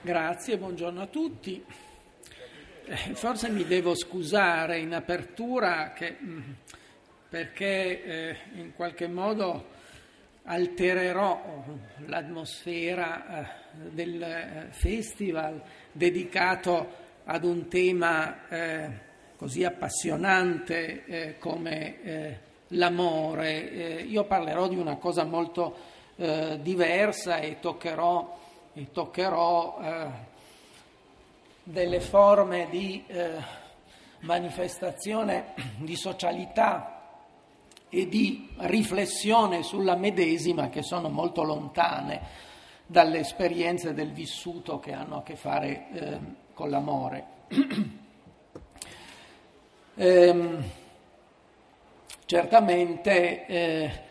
Grazie, buongiorno a tutti. Eh, forse mi devo scusare in apertura che, mm, perché eh, in qualche modo altererò l'atmosfera eh, del eh, festival dedicato ad un tema eh, così appassionante eh, come l'amore. io parlerò di una cosa molto diversa e toccherò e toccherò eh, delle forme di eh, manifestazione di socialità e di riflessione sulla medesima che sono molto lontane dalle esperienze del vissuto che hanno a che fare eh, con l'amore. ehm, certamente eh,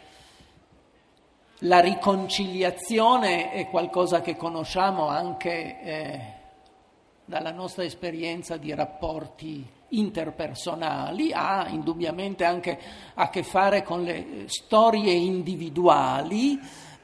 la riconciliazione è qualcosa che conosciamo anche eh, dalla nostra esperienza di rapporti interpersonali, ha indubbiamente anche a che fare con le storie individuali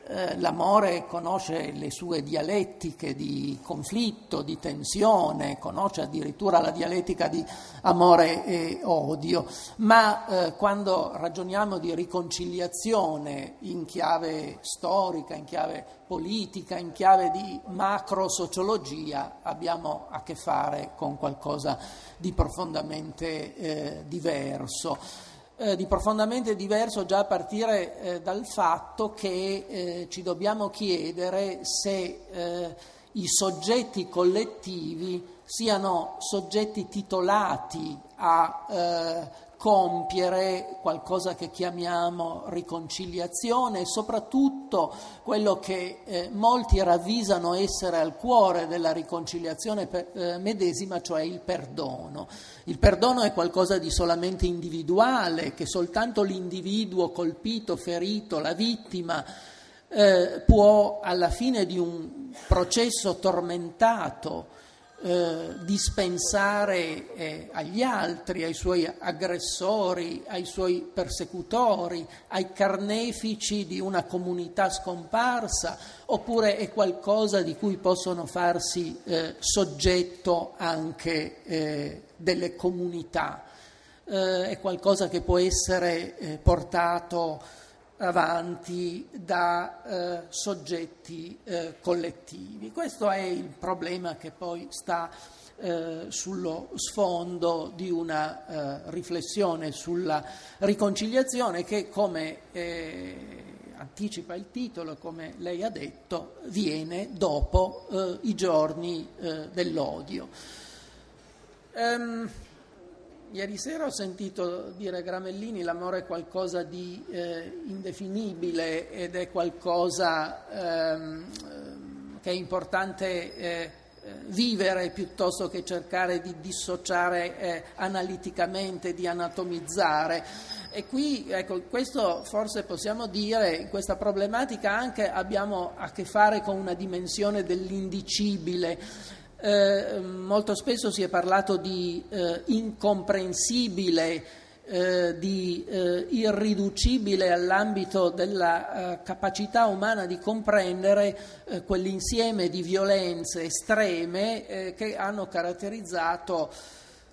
eh, l'amore conosce le sue dialettiche di conflitto, di tensione, conosce addirittura la dialettica di amore e odio, ma eh, quando ragioniamo di riconciliazione in chiave storica, in chiave politica, in chiave di macro-sociologia, abbiamo a che fare con qualcosa di profondamente eh, diverso eh, di profondamente diverso già a partire eh, dal fatto che eh, ci dobbiamo chiedere se eh, i soggetti collettivi siano soggetti titolati a eh, compiere qualcosa che chiamiamo riconciliazione e soprattutto quello che eh, molti ravvisano essere al cuore della riconciliazione per, eh, medesima, cioè il perdono. Il perdono è qualcosa di solamente individuale, che soltanto l'individuo colpito, ferito, la vittima, eh, può alla fine di un processo tormentato eh, dispensare eh, agli altri, ai suoi aggressori, ai suoi persecutori, ai carnefici di una comunità scomparsa, oppure è qualcosa di cui possono farsi eh, soggetto anche eh, delle comunità, eh, è qualcosa che può essere portato avanti da eh, soggetti eh, collettivi. Questo è il problema che poi sta eh, sullo sfondo di una eh, riflessione sulla riconciliazione che, come eh, anticipa il titolo, come lei ha detto, viene dopo eh, i giorni dell'odio. Um, Ieri sera ho sentito dire Gramellini l'amore è qualcosa di eh, indefinibile ed è qualcosa ehm, che è importante eh, vivere piuttosto che cercare di dissociare eh, analiticamente, di anatomizzare. E qui, ecco, questo forse possiamo dire, in questa problematica anche abbiamo a che fare con una dimensione dell'indicibile eh, molto spesso si è parlato di eh, incomprensibile, eh, di eh, irriducibile all'ambito della eh, capacità umana di comprendere eh, quell'insieme di violenze estreme che hanno caratterizzato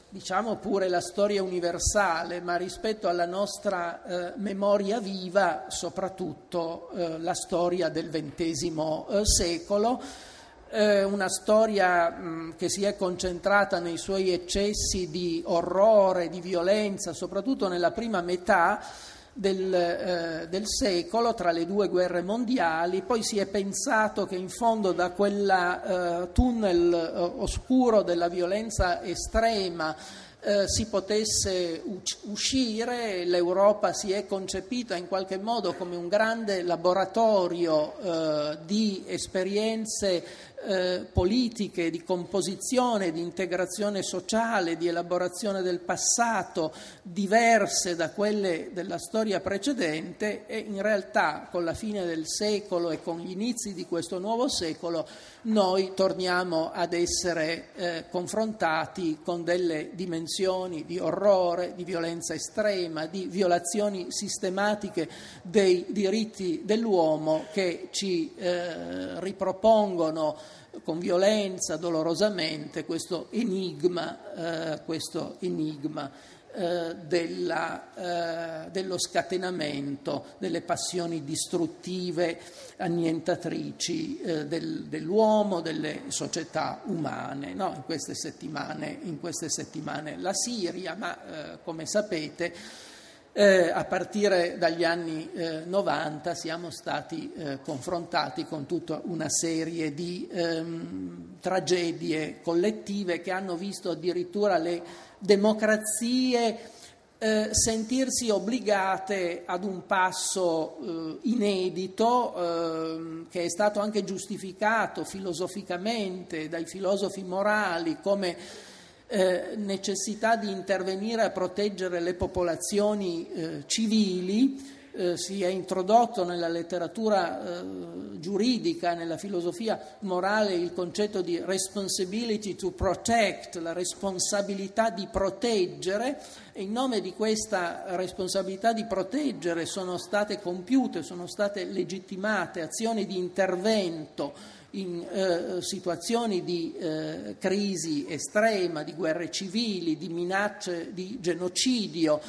diciamo pure la storia universale, ma rispetto alla nostra eh, memoria viva, soprattutto eh, la storia del XX eh, secolo, eh, una storia mh, che si è concentrata nei suoi eccessi di orrore, di violenza, soprattutto nella prima metà del, eh, del, secolo, tra le due guerre mondiali, poi si è pensato che in fondo da quel eh, tunnel eh, oscuro della violenza estrema eh, si potesse uscire, l'Europa si è concepita in qualche modo come un grande laboratorio eh, di esperienze eh, politiche, di composizione, di integrazione sociale, di elaborazione del passato diverse da quelle della storia precedente e in realtà con la fine del secolo e con gli inizi di questo nuovo secolo noi torniamo ad essere eh, confrontati con delle dimensioni di orrore, di violenza estrema, di violazioni sistematiche dei diritti dell'uomo che ci eh, ripropongono con violenza, dolorosamente, questo enigma, eh, questo enigma eh, della, eh, dello scatenamento delle passioni distruttive, annientatrici eh, del, dell'uomo, delle società umane. No? In, queste in, queste settimane, la Siria, ma eh, come sapete eh, a partire dagli anni eh, 90 siamo stati eh, confrontati con tutta una serie di ehm, tragedie collettive che hanno visto addirittura le democrazie eh, sentirsi obbligate ad un passo eh, inedito ehm, che è stato anche giustificato filosoficamente dai filosofi morali come eh, necessità di intervenire a proteggere le popolazioni eh, civili, eh, si è introdotto nella letteratura eh, giuridica, nella filosofia morale, il concetto di responsibility to protect, la responsabilità di proteggere. E in nome di questa responsabilità di proteggere sono state compiute, sono state legittimate azioni di intervento in eh, situazioni di eh, crisi estrema, di guerre civili, di minacce di genocidio,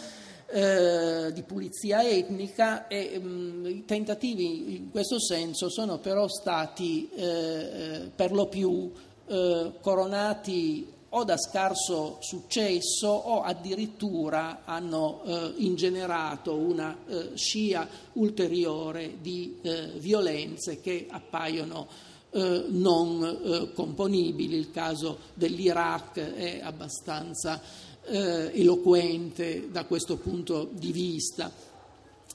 eh, di pulizia etnica e mh, mm, i tentativi in questo senso sono però stati eh, eh, per lo più eh, coronati o da scarso successo o addirittura hanno eh, ingenerato una eh, scia ulteriore di eh, violenze che appaiono eh, non eh, componibili. Il caso dell'Iraq è abbastanza eh, eloquente da questo punto di vista.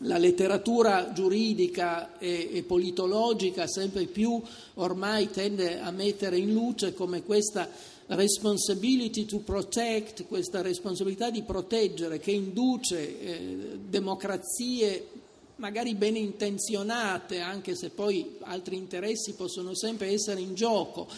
La letteratura giuridica e, e, politologica sempre più ormai tende a mettere in luce come questa responsibility to protect, questa responsabilità di proteggere che induce eh, democrazie magari ben intenzionate, anche se poi altri interessi possono sempre essere in gioco,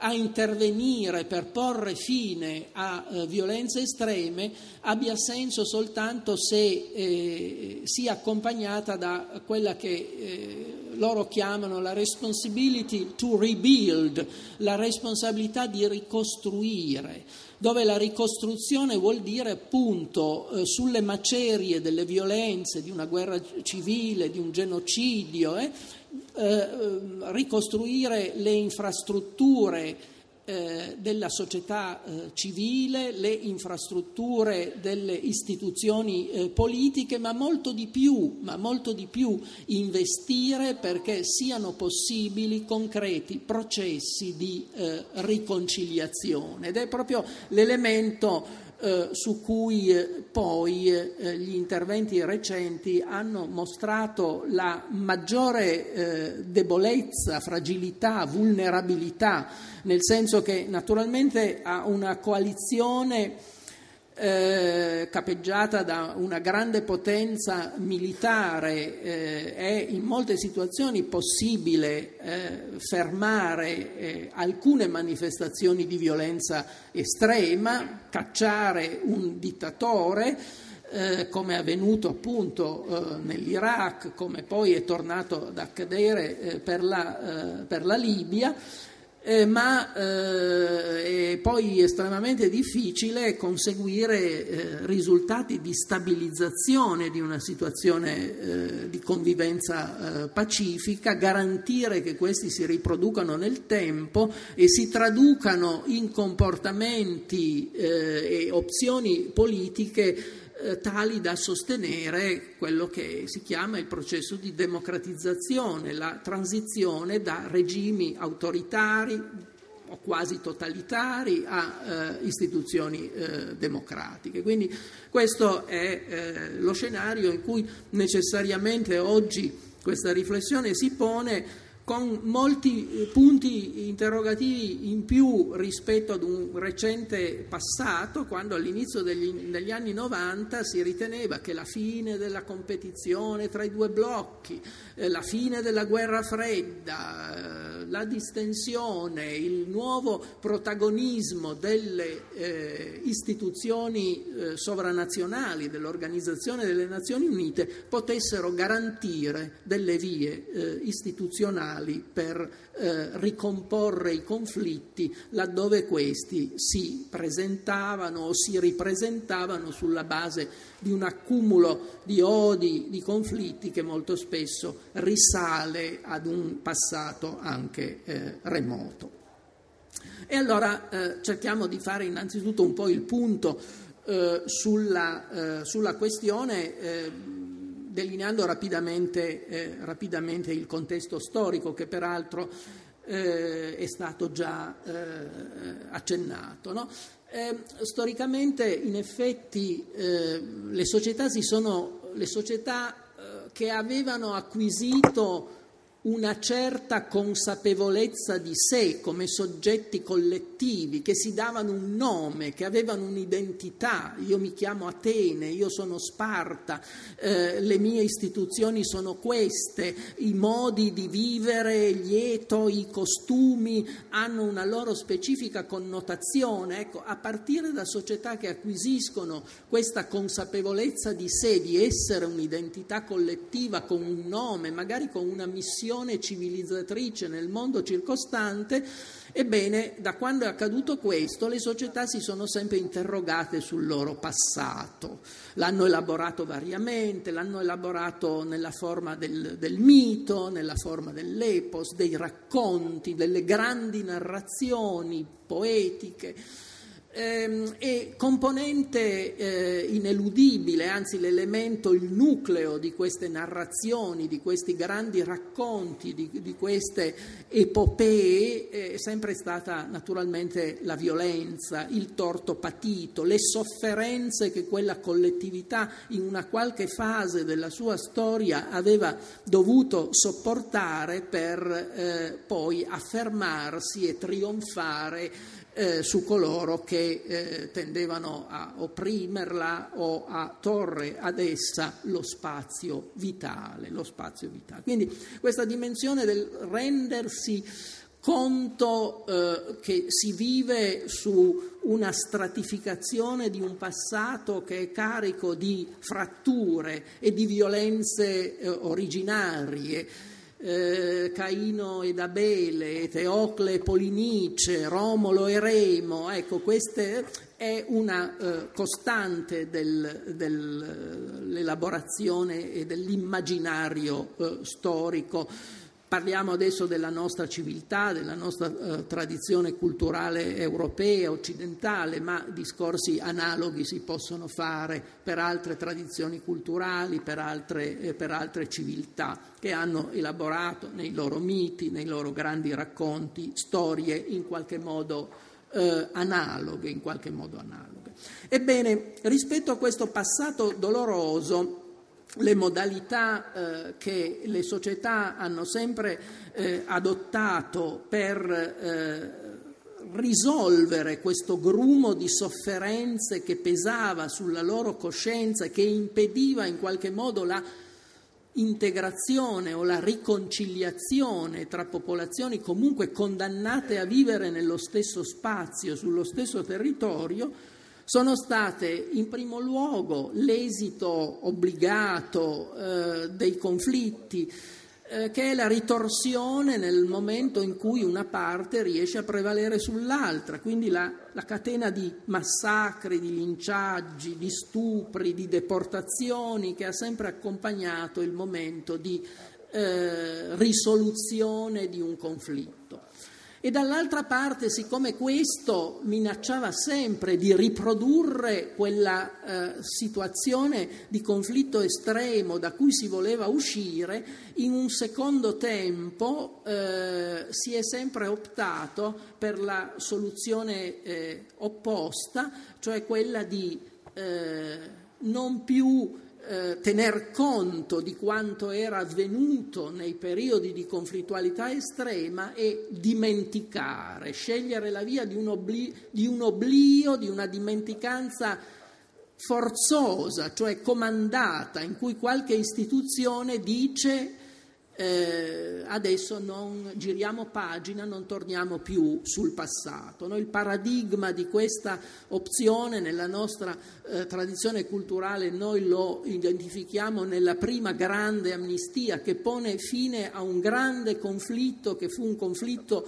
a intervenire per porre fine a eh, violenze estreme abbia senso soltanto se eh, sia accompagnata da quella che eh, loro chiamano la responsibility to rebuild, la responsabilità di ricostruire dove la ricostruzione vuol dire appunto eh, sulle macerie delle violenze di una guerra civile, di un genocidio, eh, eh, ricostruire le infrastrutture eh, della società eh, civile, le infrastrutture delle istituzioni eh, politiche, ma molto di più, ma molto di più investire perché siano possibili concreti processi di eh, riconciliazione. Ed è proprio l'elemento eh, su cui eh, poi eh, gli interventi recenti hanno mostrato la maggiore debolezza, fragilità, vulnerabilità, nel senso che naturalmente a una coalizione eh, capeggiata da una grande potenza militare, eh, è in molte situazioni possibile eh, fermare eh, alcune manifestazioni di violenza estrema, cacciare un dittatore, eh, come è avvenuto appunto eh, nell'Iraq, come poi è tornato ad accadere per la, per la Libia eh, ma eh, è poi estremamente difficile conseguire eh, risultati di stabilizzazione di una situazione eh, di convivenza eh, pacifica, garantire che questi si riproducano nel tempo e si traducano in comportamenti eh, e opzioni politiche eh, tali da sostenere quello che si chiama il processo di democratizzazione, la transizione da regimi autoritari o quasi totalitari a eh, istituzioni eh, democratiche. Quindi questo è eh, lo scenario in cui necessariamente oggi questa riflessione si pone con molti eh, punti interrogativi in più rispetto ad un recente passato, quando all'inizio degli, degli, anni 90 si riteneva che la fine della competizione tra i due blocchi, eh, la fine della guerra fredda, la distensione, il nuovo protagonismo delle eh, istituzioni eh, sovranazionali, dell'Organizzazione delle Nazioni Unite, potessero garantire delle vie eh, istituzionali per eh, ricomporre i conflitti laddove questi si presentavano o si ripresentavano sulla base di un accumulo di odi, di conflitti che molto spesso risale ad un passato anche eh, remoto. E allora eh, cerchiamo di fare innanzitutto un po' il punto eh, sulla, eh, sulla, questione eh, delineando rapidamente, eh, rapidamente, il contesto storico che peraltro eh, è stato già eh, accennato. No? Eh, storicamente, in effetti, eh, le società, sono, le società eh, che avevano acquisito una certa consapevolezza di sé come soggetti collettivi, che si davano un nome, che avevano un'identità. Io mi chiamo Atene, io sono Sparta, eh, le mie istituzioni sono queste, i modi di vivere, gli eto, i costumi hanno una loro specifica connotazione. Ecco, a partire da società che acquisiscono questa consapevolezza di sé, di essere un'identità collettiva con un nome, magari con una missione, azione civilizzatrice nel mondo circostante, ebbene, da quando è accaduto questo, le società si sono sempre interrogate sul loro passato. L'hanno elaborato variamente, l'hanno elaborato nella forma del, del mito, nella forma dell'epos, dei racconti, delle grandi narrazioni poetiche ehm, è componente eh, ineludibile, anzi l'elemento, il nucleo di queste narrazioni, di questi grandi racconti, di, di queste epopee, è sempre stata naturalmente la violenza, il torto patito, le sofferenze che quella collettività in una qualche fase della sua storia aveva dovuto sopportare per eh, poi affermarsi e trionfare eh, su coloro che eh, tendevano a opprimerla o a torre ad essa lo spazio vitale, lo spazio vitale. Quindi questa dimensione del rendersi conto eh, che si vive su una stratificazione di un passato che è carico di fratture e di violenze eh, originarie, eh, Caino ed Abele, Teocle e Polinice, Romolo e Remo, ecco, questa è una eh, costante del, dell'elaborazione e dell'immaginario eh, storico Parliamo adesso della nostra civiltà, della nostra eh, tradizione culturale europea, occidentale, ma discorsi analoghi si possono fare per altre tradizioni culturali, per altre, eh, per altre civiltà che hanno elaborato nei loro miti, nei loro grandi racconti, storie in qualche modo eh, analoghe, in qualche modo analoghe. Ebbene, rispetto a questo passato doloroso, le modalità eh, che le società hanno sempre eh, adottato per eh, risolvere questo grumo di sofferenze che pesava sulla loro coscienza che impediva in qualche modo la integrazione o la riconciliazione tra popolazioni comunque condannate a vivere nello stesso spazio, sullo stesso territorio, sono state in primo luogo l'esito obbligato eh, dei conflitti, eh, che è la ritorsione nel momento in cui una parte riesce a prevalere sull'altra, quindi la, la catena di massacri, di linciaggi, di stupri, di deportazioni che ha sempre accompagnato il momento di eh, risoluzione di un conflitto e dall'altra parte, siccome questo minacciava sempre di riprodurre quella eh, situazione di conflitto estremo da cui si voleva uscire, in un secondo tempo eh, si è sempre optato per la soluzione eh, opposta, cioè quella di eh, non più eh, tener conto di quanto era avvenuto nei periodi di conflittualità estrema e dimenticare, scegliere la via di un, oblio, di, un oblio, di una dimenticanza forzosa, cioè comandata, in cui qualche istituzione dice eh, adesso non giriamo pagina, non torniamo più sul passato. No? Il paradigma di questa opzione nella nostra eh, tradizione culturale noi lo identifichiamo nella prima grande amnistia che pone fine a un grande conflitto che fu un conflitto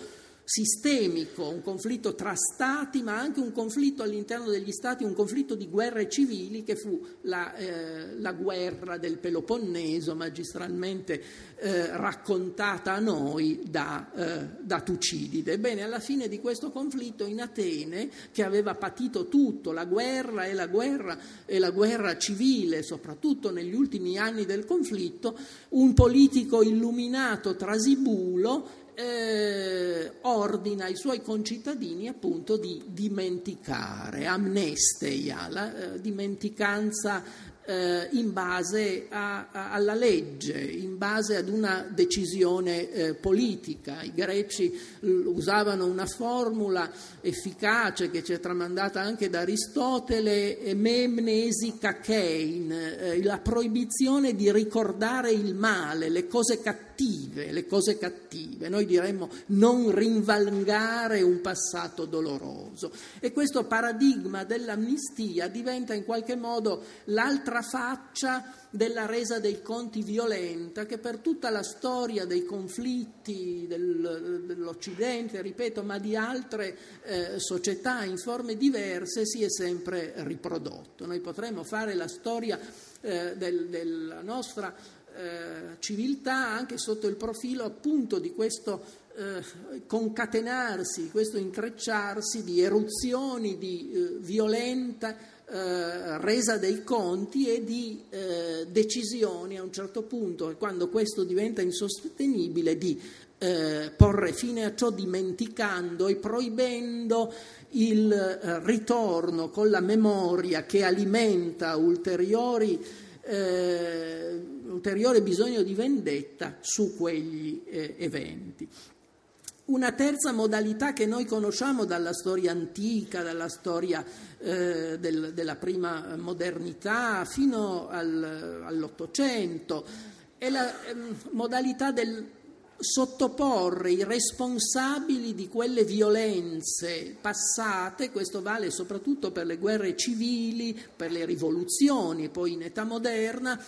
sistemico, un conflitto tra stati, ma anche un conflitto all'interno degli stati, un conflitto di guerre civili che fu la, eh, la guerra del Peloponneso, magistralmente eh, raccontata a noi da, eh, da Tucidide. Ebbene, alla fine di questo conflitto in Atene, che aveva patito tutto, la guerra e la guerra e la guerra civile, soprattutto negli ultimi anni del conflitto, un politico illuminato Trasibulo eh, ordina ai suoi concittadini appunto di dimenticare, amnesteia, la eh, dimenticanza eh, in base a, a, alla legge, in base ad una decisione eh, politica. I greci usavano una formula efficace che ci è tramandata anche da Aristotele, memnesi kakein, eh, la proibizione di ricordare il male, le cose cattive, le cose cattive. Noi diremmo non rinvalgare un passato doloroso. E questo paradigma dell'amnistia diventa in qualche modo l'altra faccia della resa dei conti violenta che per tutta la storia dei conflitti del, dell'Occidente, ripeto, ma di altre eh, società in forme diverse si è sempre riprodotto. Noi potremmo fare la storia eh, del, della nostra eh, civiltà anche sotto il profilo appunto di questo eh, concatenarsi, questo intrecciarsi di eruzioni di eh, violenta eh, resa dei conti e di eh, decisioni a un certo punto, quando questo diventa insostenibile, di eh, porre fine a ciò dimenticando e proibendo il eh, ritorno con la memoria che alimenta ulteriori, eh, ulteriore bisogno di vendetta su quegli eh, eventi. Una terza modalità che noi conosciamo dalla storia antica, dalla storia eh, del, della prima modernità fino al, all'Ottocento, è la eh, modalità del sottoporre i responsabili di quelle violenze passate, questo vale soprattutto per le guerre civili, per le rivoluzioni, poi in età moderna,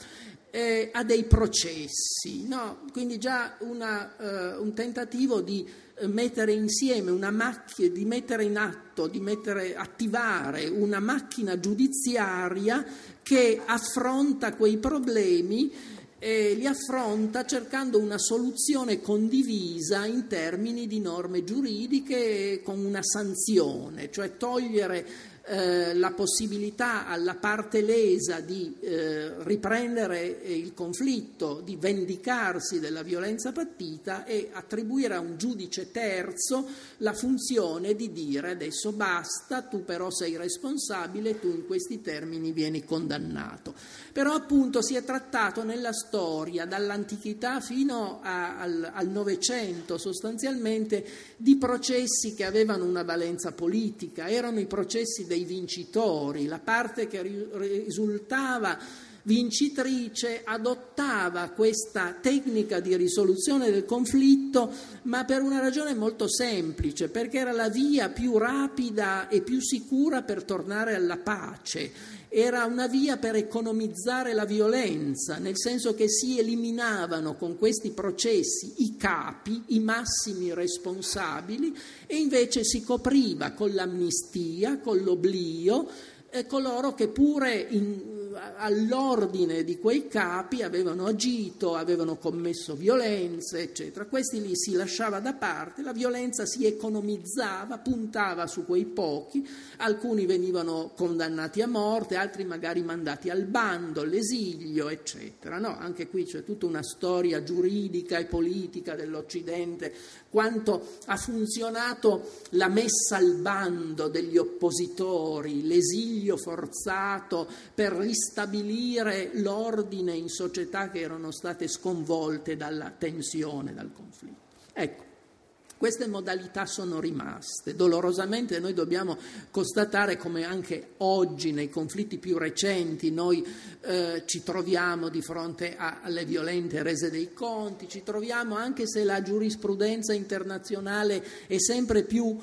eh, a dei processi. No? Quindi già una, eh, un tentativo di mettere insieme una macchina, di mettere in atto, di mettere, attivare una macchina giudiziaria che affronta quei problemi e li affronta cercando una soluzione condivisa in termini di norme giuridiche con una sanzione, cioè togliere eh, la possibilità alla parte lesa di eh, riprendere il conflitto, di vendicarsi della violenza patita e attribuire a un giudice terzo la funzione di dire adesso basta, tu però sei responsabile, tu in questi termini vieni condannato. Però appunto si è trattato nella storia, dall'antichità fino a, al Novecento sostanzialmente, di processi che avevano una valenza politica, erano i processi dei vincitori, la parte che risultava vincitrice adottava questa tecnica di risoluzione del conflitto, ma per una ragione molto semplice, perché era la via più rapida e più sicura per tornare alla pace. Era una via per economizzare la violenza, nel senso che si eliminavano con questi processi i capi, i massimi responsabili, e invece si copriva con l'amnistia, con l'oblio, eh, coloro che pure in, all'ordine di quei capi avevano agito, avevano commesso violenze, eccetera. Questi li si lasciava da parte, la violenza si economizzava, puntava su quei pochi, alcuni venivano condannati a morte, altri magari mandati al bando, all'esilio, eccetera. No, anche qui c'è tutta una storia giuridica e politica dell'Occidente, quanto ha funzionato la messa al bando degli oppositori, l'esilio forzato per ristabilire l'ordine in società che erano state sconvolte dalla tensione, dal conflitto. Ecco, queste modalità sono rimaste. Dolorosamente noi dobbiamo constatare come anche oggi nei conflitti più recenti noi eh, ci troviamo di fronte a, alle violente rese dei conti, ci troviamo anche se la giurisprudenza internazionale è sempre più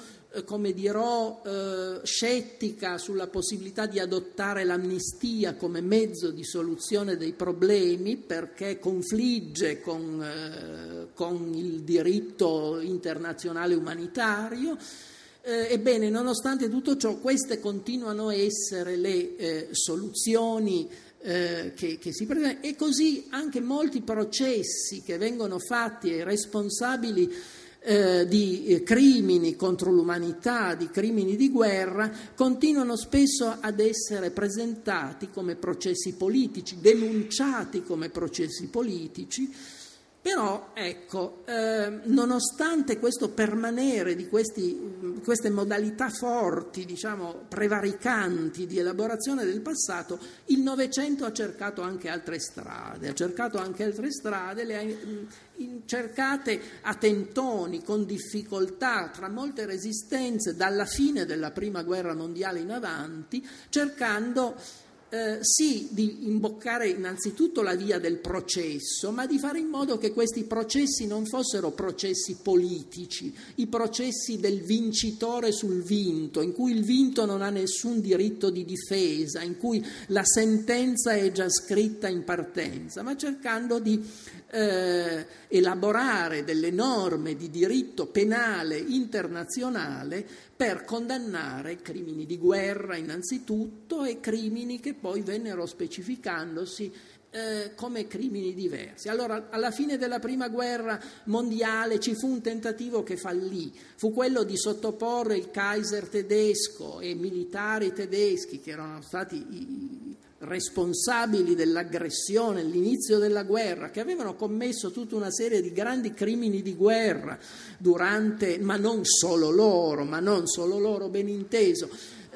come dirò, eh, scettica sulla possibilità di adottare l'amnistia come mezzo di soluzione dei problemi perché confligge con, eh, con il diritto internazionale umanitario. Eh, ebbene, nonostante tutto ciò, queste continuano a essere le eh, soluzioni eh, che, che, si presentano e così anche molti processi che vengono fatti ai responsabili eh, di eh, crimini contro l'umanità, di crimini di guerra, continuano spesso ad essere presentati come processi politici, denunciati come processi politici però, ecco, eh, nonostante questo permanere di questi, queste modalità forti, diciamo, prevaricanti di elaborazione del passato, il Novecento ha cercato anche altre strade, ha cercato anche altre strade, le ha cercate a tentoni, con difficoltà, tra molte resistenze, dalla fine della Prima Guerra Mondiale in avanti, cercando eh, sì di imboccare innanzitutto la via del processo, ma di fare in modo che questi processi non fossero processi politici, i processi del vincitore sul vinto, in cui il vinto non ha nessun diritto di difesa, in cui la sentenza è già scritta in partenza, ma cercando di eh, elaborare delle norme di diritto penale internazionale per condannare crimini di guerra innanzitutto e crimini che poi vennero specificandosi eh, come crimini diversi. Allora, alla fine della prima guerra mondiale ci fu un tentativo che fallì, fu quello di sottoporre il Kaiser tedesco e militari tedeschi, che erano stati i, responsabili dell'aggressione, l'inizio della guerra, che avevano commesso tutta una serie di grandi crimini di guerra durante, ma non solo loro, ma non solo loro ben inteso,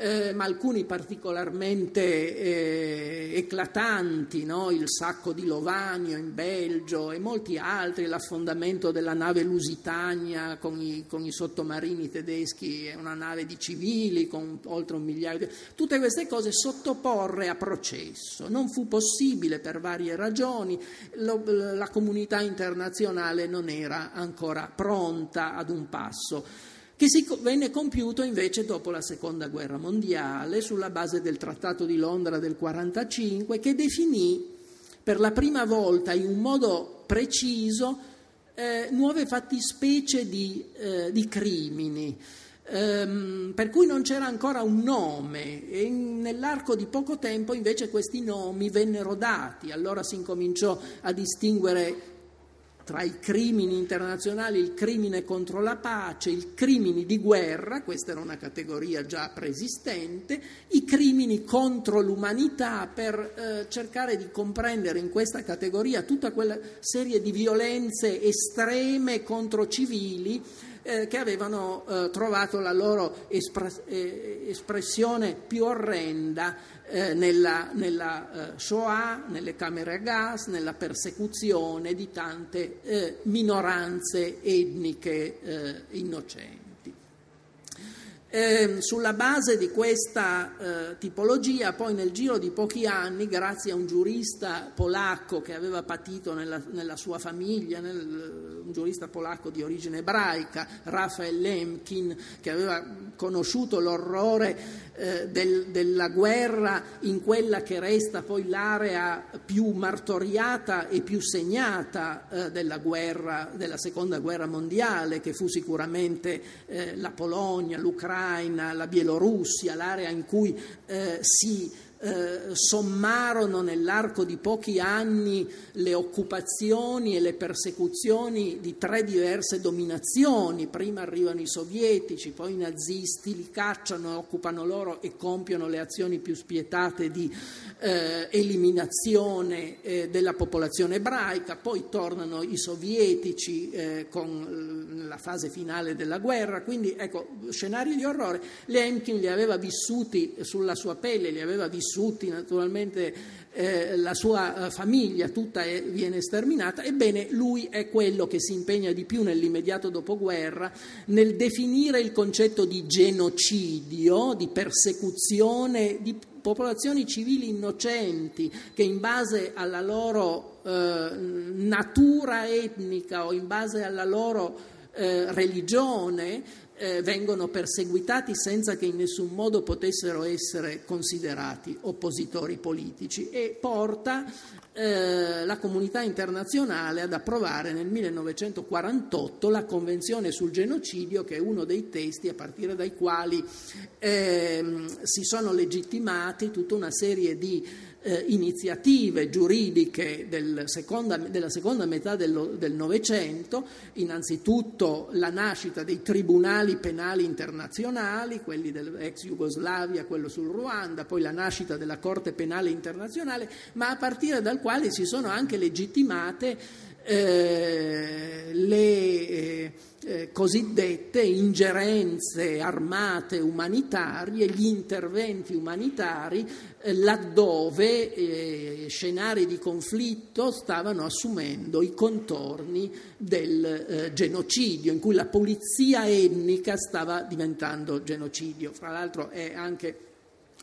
eh, ma alcuni particolarmente eh, eclatanti, no? il sacco di Lovanio in Belgio e molti altri, l'affondamento della nave Lusitania con i, con i sottomarini tedeschi, una nave di civili con oltre un migliaio di... Tutte queste cose sottoporre a processo. Non fu possibile per varie ragioni, lo, la comunità internazionale non era ancora pronta ad un passo che si venne compiuto invece dopo la seconda guerra mondiale sulla base del Trattato di Londra del 1945 che definì per la prima volta in un modo preciso eh, nuove fattispecie di, eh, di crimini. Um, per cui non c'era ancora un nome e in, nell'arco di poco tempo invece questi nomi vennero dati, allora si incominciò a distinguere tra i crimini internazionali il crimine contro la pace, i crimini di guerra, questa era una categoria già preesistente, i crimini contro l'umanità per eh, cercare di comprendere in questa categoria tutta quella serie di violenze estreme contro civili eh, che avevano eh, trovato la loro espra- eh, espressione più orrenda eh, nella, nella eh, Shoah, nelle camere a gas, nella persecuzione di tante eh, minoranze etniche innocenti. Eh, sulla base di questa eh, tipologia, poi nel giro di pochi anni, grazie a un giurista polacco che aveva patito nella, nella sua famiglia, nel, un giurista polacco di origine ebraica, Rafael Lemkin, che aveva conosciuto l'orrore eh, del, della guerra in quella che resta poi l'area più martoriata e più segnata eh, della guerra, della seconda guerra mondiale, che fu sicuramente eh, la Polonia, l'Ucraina, la Bielorussia, l'area in cui eh, si eh, sommarono nell'arco di pochi anni le occupazioni e le persecuzioni di tre diverse dominazioni. Prima arrivano i sovietici, poi i nazisti li cacciano, occupano loro e compiono le azioni più spietate di eh, eliminazione eh, della popolazione ebraica, poi tornano i sovietici eh, con la fase finale della guerra. Quindi ecco, scenari di orrore. Lemkin li aveva vissuti sulla sua pelle, li aveva vissuti tessuti, naturalmente eh, la sua eh, famiglia tutta è, viene sterminata, ebbene lui è quello che si impegna di più nell'immediato dopoguerra nel definire il concetto di genocidio, di persecuzione di popolazioni civili innocenti che in base alla loro eh, natura etnica o in base alla loro eh, religione eh, vengono perseguitati senza che in nessun modo potessero essere considerati oppositori politici e porta eh, la comunità internazionale ad approvare nel 1948 la Convenzione sul genocidio, che è uno dei testi a partire dai quali eh, si sono legittimati tutta una serie di eh, iniziative giuridiche del seconda, della seconda metà del Novecento, innanzitutto la nascita dei tribunali penali internazionali, quelli dell'ex Jugoslavia, quello sul Ruanda, poi la nascita della Corte Penale Internazionale, ma a partire dal quale si sono anche legittimate eh, le eh, eh, cosiddette ingerenze armate umanitarie, gli interventi umanitari eh, laddove eh, scenari di conflitto stavano assumendo i contorni del genocidio, in cui la pulizia etnica stava diventando genocidio. Fra l'altro è anche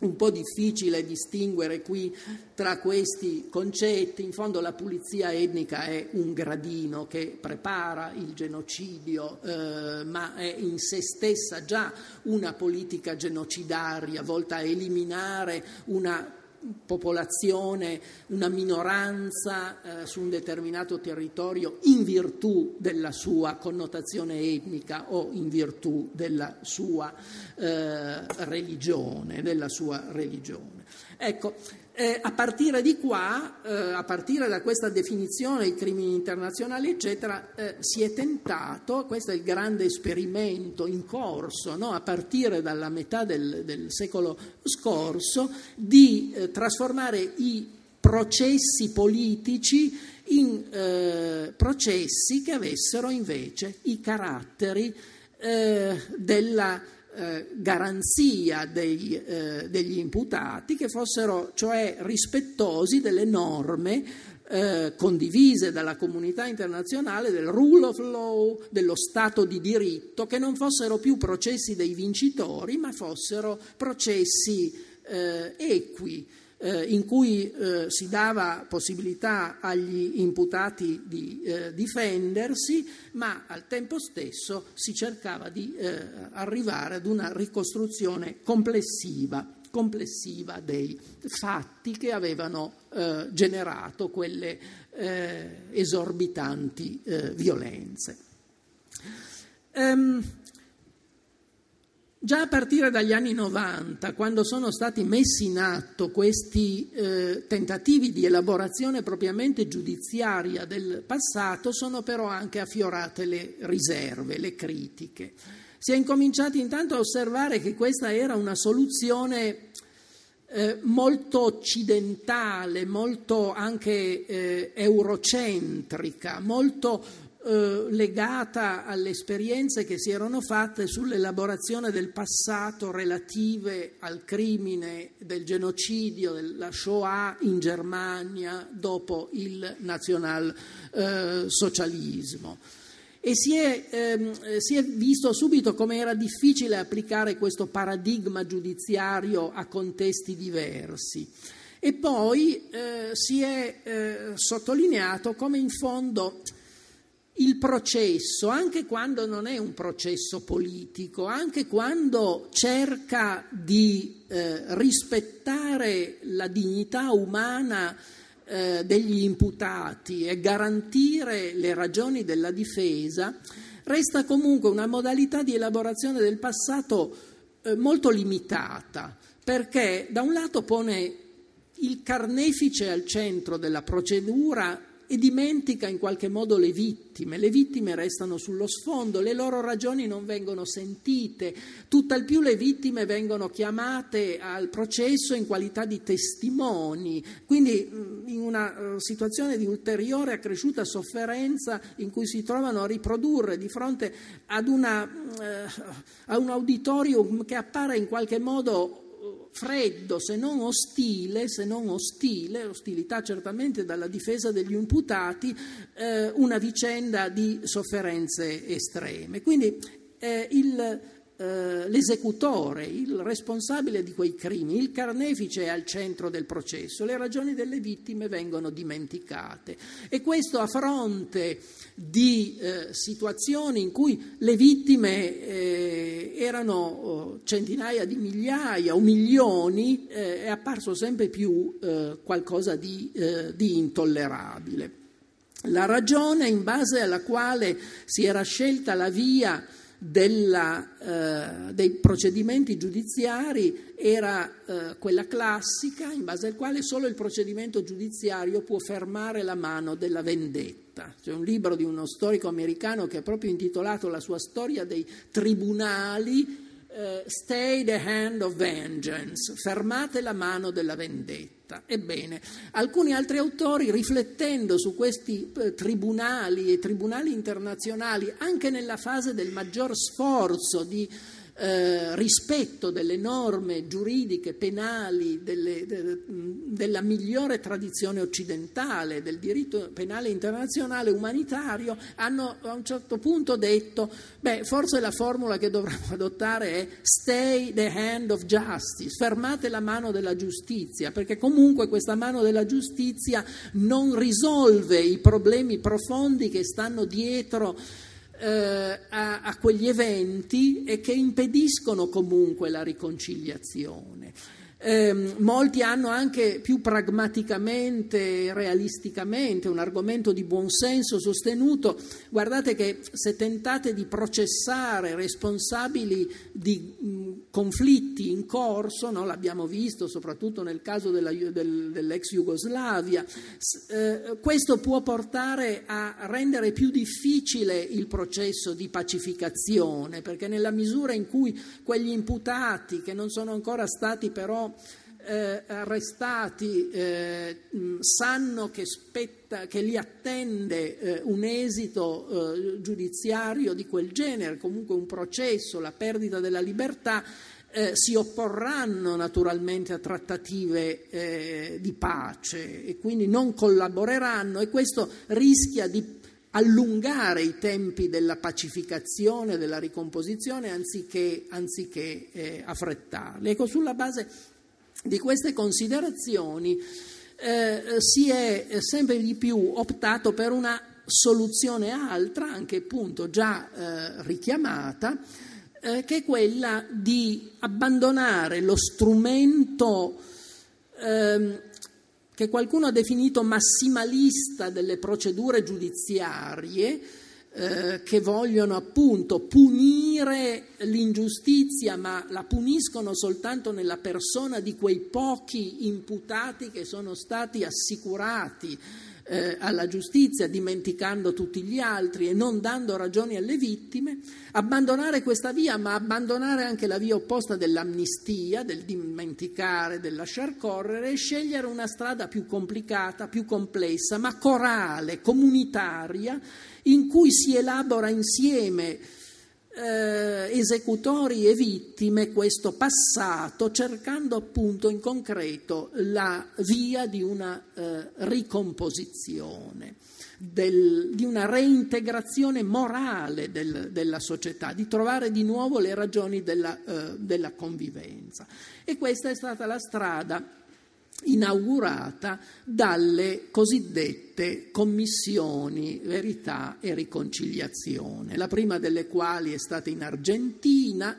un po' difficile distinguere qui tra questi concetti, in fondo la pulizia etnica è un gradino che prepara il genocidio, eh, ma è in sé stessa già una politica genocidaria volta a eliminare una popolazione, una minoranza eh, su un determinato territorio in virtù della sua connotazione etnica o in virtù della sua eh, religione, della sua religione. Ecco, eh, a partire di qua, eh, a partire da questa definizione dei crimini internazionali, eccetera, eh, si è tentato, questo è il grande esperimento in corso, no? a partire dalla metà del, del secolo scorso, di eh, trasformare i processi politici in eh, processi che avessero invece i caratteri eh, della eh, garanzia dei, eh, degli imputati che fossero cioè rispettosi delle norme eh, condivise dalla comunità internazionale del rule of law, dello Stato di diritto, che non fossero più processi dei vincitori, ma fossero processi eh, equi eh, in cui eh, si dava possibilità agli imputati di eh, difendersi, ma al tempo stesso si cercava di eh, arrivare ad una ricostruzione complessiva complessiva dei fatti che avevano eh, generato quelle eh, esorbitanti violenze. Um, Già a partire dagli anni 90, quando sono stati messi in atto questi eh, tentativi di elaborazione propriamente giudiziaria del passato, sono però anche affiorate le riserve, le critiche. Si è incominciati intanto a osservare che questa era una soluzione eh, molto occidentale, molto anche eh, eurocentrica, molto eh, legata alle esperienze che si erano fatte sull'elaborazione del passato relative al crimine del genocidio, della Shoah in Germania dopo il nazionalsocialismo. E si è, ehm, si è, visto subito come era difficile applicare questo paradigma giudiziario a contesti diversi. E poi eh, si è eh, sottolineato come in fondo il processo, anche quando non è un processo politico, anche quando cerca di eh, rispettare la dignità umana eh, degli imputati e garantire le ragioni della difesa, resta comunque una modalità di elaborazione del passato eh, molto limitata, perché da un lato pone il carnefice al centro della procedura e dimentica in qualche modo le vittime. Le vittime restano sullo sfondo, le loro ragioni non vengono sentite, tutt'al più le vittime vengono chiamate al processo in qualità di testimoni, quindi in una eh, situazione di ulteriore accresciuta sofferenza in cui si trovano a riprodurre di fronte ad una, uh, a un auditorium che appare in qualche modo freddo, se non ostile, se non ostile, ostilità certamente dalla difesa degli imputati, eh, una vicenda di sofferenze estreme. Quindi eh, il, eh, l'esecutore, il responsabile di quei crimini, il carnefice è al centro del processo, le ragioni delle vittime vengono dimenticate e questo a fronte di eh, situazioni in cui le vittime eh, erano oh, centinaia di migliaia o milioni eh, è apparso sempre più eh, qualcosa di, di intollerabile. La ragione in base alla quale si era scelta la via della, eh, dei procedimenti giudiziari era eh, quella classica in base al quale solo il procedimento giudiziario può fermare la mano della vendetta. C'è un libro di uno storico americano che è proprio intitolato La sua storia dei tribunali uh, Stay the hand of vengeance, fermate la mano della vendetta. Ebbene, alcuni altri autori, riflettendo su questi eh, tribunali e tribunali internazionali, anche nella fase del maggior sforzo di eh, rispetto delle norme giuridiche, penali, delle, de, della migliore tradizione occidentale, del diritto penale internazionale umanitario, hanno a un certo punto detto, beh, forse la formula che dovremmo adottare è stay the hand of justice, fermate la mano della giustizia, perché comunque questa mano della giustizia non risolve i problemi profondi che stanno dietro eh, a, a quegli eventi e che impediscono comunque la riconciliazione. Eh, molti hanno anche più pragmaticamente, realisticamente, un argomento di buonsenso sostenuto. Guardate che se tentate di processare responsabili di mh, conflitti in corso, no? l'abbiamo visto soprattutto nel caso della, del, dell'ex Jugoslavia, eh, questo può portare a rendere più difficile il processo di pacificazione, perché nella misura in cui quegli imputati che non sono ancora stati però eh, arrestati eh, sanno che, spetta, che, li attende eh, un esito eh, giudiziario di quel genere, comunque un processo, la perdita della libertà, eh, si opporranno naturalmente a trattative eh, di pace e quindi non collaboreranno e questo rischia di allungare i tempi della pacificazione, della ricomposizione, anziché, anziché affrettarli. Ecco, sulla base di queste considerazioni eh, si è sempre di più optato per una soluzione altra, anche appunto già eh, richiamata, eh, che è quella di abbandonare lo strumento ehm, che qualcuno ha definito massimalista delle procedure giudiziarie, eh, che vogliono appunto punire l'ingiustizia, ma la puniscono soltanto nella persona di quei pochi imputati che sono stati assicurati eh, alla giustizia, dimenticando tutti gli altri e non dando ragioni alle vittime, abbandonare questa via, ma abbandonare anche la via opposta dell'amnistia, del dimenticare, del lasciar correre e scegliere una strada più complicata, più complessa, ma corale, comunitaria, in cui si elabora insieme eh, esecutori e vittime questo passato, cercando appunto in concreto la via di una eh, ricomposizione, del, di una reintegrazione morale del, della società, di trovare di nuovo le ragioni della, eh, della convivenza. E questa è stata la strada inaugurata dalle cosiddette commissioni verità e riconciliazione, la prima delle quali è stata in Argentina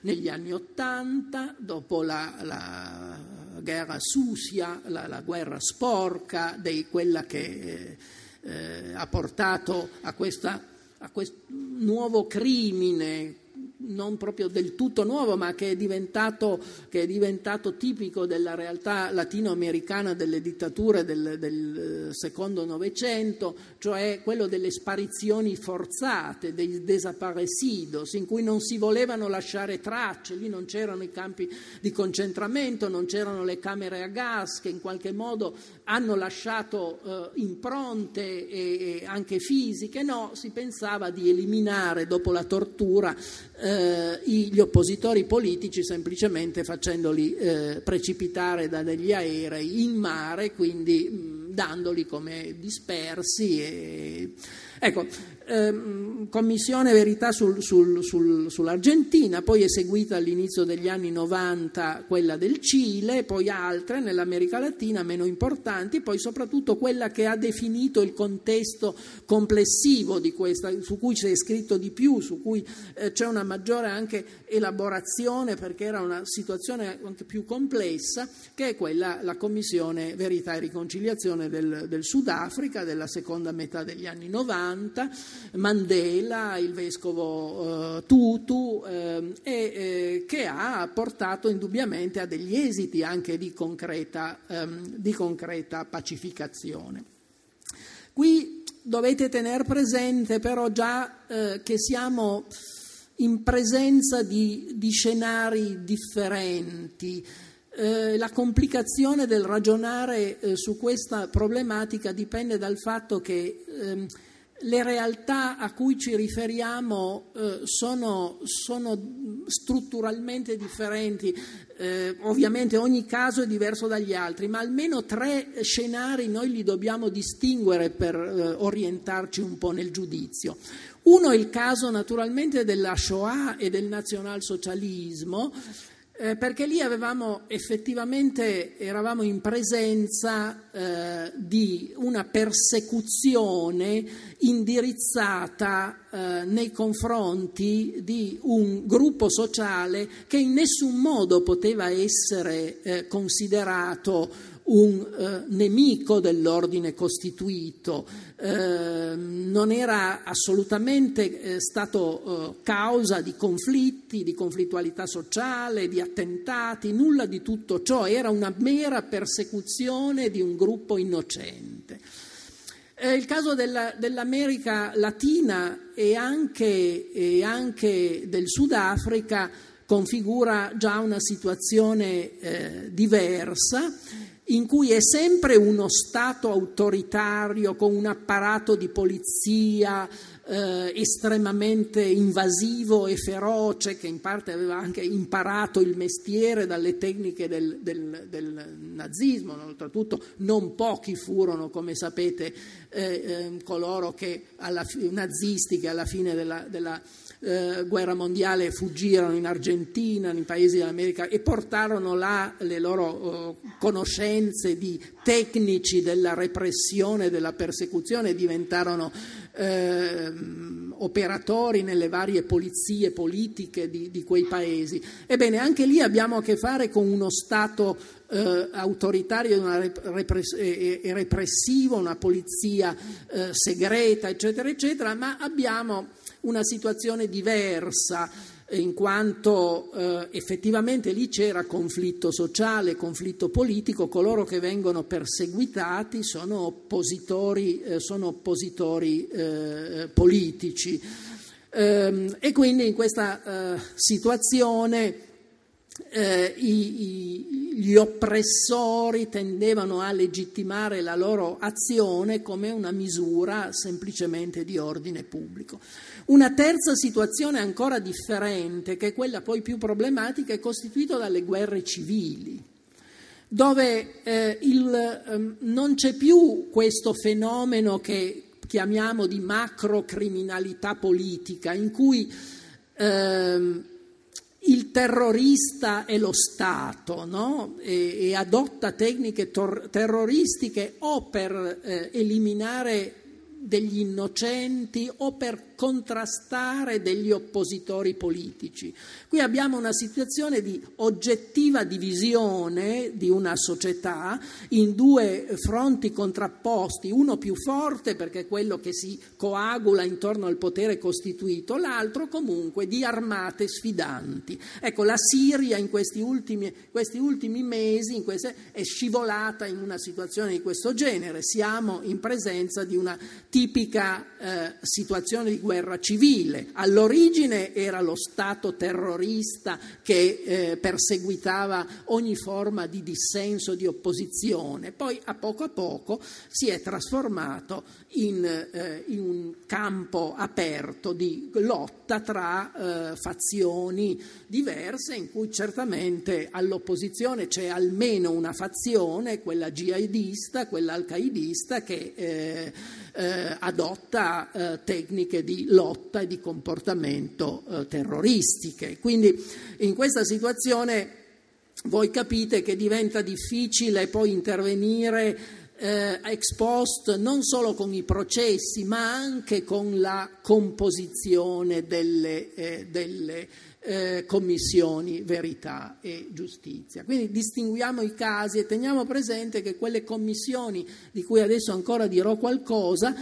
negli anni Ottanta, dopo la, la guerra susia, la, la guerra sporca, dei, quella che eh, eh ha portato a, questa, a questo nuovo crimine non proprio del tutto nuovo, ma che è, diventato, che è diventato tipico della realtà latinoamericana delle dittature del, del eh, secondo Novecento, cioè quello delle sparizioni forzate, dei desaparecidos, in cui non si volevano lasciare tracce, lì non c'erano i campi di concentramento, non c'erano le camere a gas che in qualche modo hanno lasciato eh, impronte e, e anche fisiche, no, si pensava di eliminare dopo la tortura eh, eh, gli oppositori politici semplicemente facendoli eh, precipitare da degli aerei in mare, quindi mh, dandoli come dispersi. E, ecco, ehm, commissione Verità sul, sul, sul, sull'Argentina, poi è seguita all'inizio degli anni 90 quella del Cile, poi altre nell'America Latina meno importanti, poi soprattutto quella che ha definito il contesto complessivo di questa, su cui si è scritto di più, su cui eh, c'è una maggiore anche elaborazione perché era una situazione anche più complessa, che è quella, la Commissione Verità e Riconciliazione del, del Sudafrica della seconda metà degli anni 90 Mandela, il vescovo eh, Tutu, eh, e, eh, che ha portato indubbiamente a degli esiti anche di concreta, ehm, di concreta pacificazione. Qui dovete tenere presente però già eh, che siamo in presenza di, di scenari differenti. Eh, la complicazione del ragionare eh, su questa problematica dipende dal fatto che ehm, le realtà a cui ci riferiamo eh, sono, sono, strutturalmente differenti, eh, ovviamente ogni caso è diverso dagli altri, ma almeno tre scenari noi li dobbiamo distinguere per eh, orientarci un po' nel giudizio. Uno è il caso naturalmente della Shoah e del nazionalsocialismo, eh, perché lì avevamo effettivamente, eravamo in presenza eh, di una persecuzione indirizzata eh, nei confronti di un gruppo sociale che in nessun modo poteva essere eh, considerato un eh, nemico dell'ordine costituito, eh, non era assolutamente eh, stato eh, causa di conflitti, di conflittualità sociale, di attentati, nulla di tutto ciò, era una mera persecuzione di un gruppo innocente. Eh, il caso della, dell'America Latina e anche, e anche del Sudafrica configura già una situazione eh, diversa in cui è sempre uno Stato autoritario con un apparato di polizia eh, estremamente invasivo e feroce, che in parte aveva anche imparato il mestiere dalle tecniche del, del, del nazismo, oltretutto non pochi furono, come sapete, eh, eh, coloro che alla, nazisti che alla fine della, della eh, guerra mondiale fuggirono in Argentina, nei paesi dell'America e portarono là le loro eh, conoscenze di tecnici della repressione, della persecuzione diventarono eh, operatori nelle varie polizie politiche di, di, quei paesi. Ebbene, anche lì abbiamo a che fare con uno Stato eh, autoritario repress- e repressivo, una polizia eh, segreta, eccetera, eccetera, ma abbiamo una situazione diversa in quanto eh, effettivamente lì c'era conflitto sociale, conflitto politico, coloro che vengono perseguitati sono oppositori, eh, sono oppositori eh, politici. Ehm, e quindi in questa eh, situazione eh, i, i, gli oppressori tendevano a legittimare la loro azione come una misura semplicemente di ordine pubblico. Una terza situazione ancora differente, che è quella poi più problematica, è costituita dalle guerre civili, dove eh, il, eh, non c'è più questo fenomeno che chiamiamo di macrocriminalità politica, in cui eh, il terrorista è lo Stato no? e, e, adotta tecniche tor- terroristiche o per eh, eliminare degli innocenti o per contrastare degli oppositori politici. Qui abbiamo una situazione di oggettiva divisione di una società in due fronti contrapposti, uno più forte perché è quello che si coagula intorno al potere costituito, l'altro comunque di armate sfidanti. Ecco, la Siria in questi ultimi, questi ultimi mesi queste, è scivolata in una situazione di questo genere, siamo in presenza di una tipica eh, situazione di guerra guerra civile. All'origine era lo Stato terrorista che eh, perseguitava ogni forma di dissenso, di opposizione, poi a poco a poco si è trasformato in, eh, in un campo aperto di lotta tra eh, fazioni diverse in cui certamente all'opposizione c'è almeno una fazione, quella jihadista, quella al-qaidista che eh, adotta eh, tecniche di lotta e di comportamento eh, terroristiche. Quindi in questa situazione voi capite che diventa difficile poi intervenire eh, ex post non solo con i processi ma anche con la composizione delle, eh, delle eh, commissioni verità e giustizia. Quindi distinguiamo i casi e teniamo presente che quelle commissioni di cui adesso ancora dirò qualcosa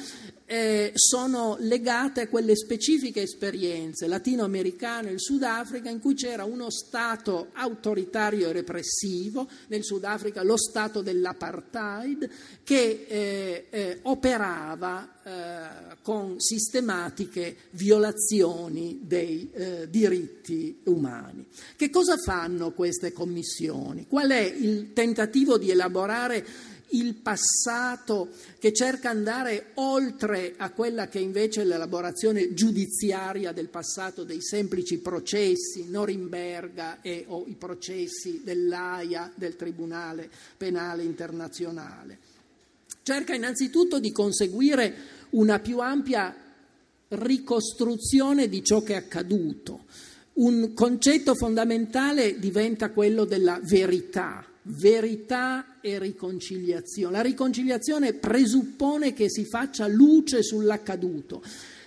eh, sono legate a quelle specifiche esperienze latinoamericane e il Sudafrica in cui c'era uno Stato autoritario e repressivo, nel Sudafrica lo Stato dell'apartheid, che eh, eh, operava eh, con sistematiche violazioni dei eh, diritti umani. Che cosa fanno queste commissioni? Qual è il tentativo di elaborare il passato che cerca andare oltre a quella che invece è l'elaborazione giudiziaria del passato dei semplici processi, Norimberga e o i processi dell'AIA, del Tribunale Penale Internazionale. Cerca innanzitutto di conseguire una più ampia ricostruzione di ciò che è accaduto. Un concetto fondamentale diventa quello della verità, verità e riconciliazione. La riconciliazione presuppone che si faccia luce sull'accaduto.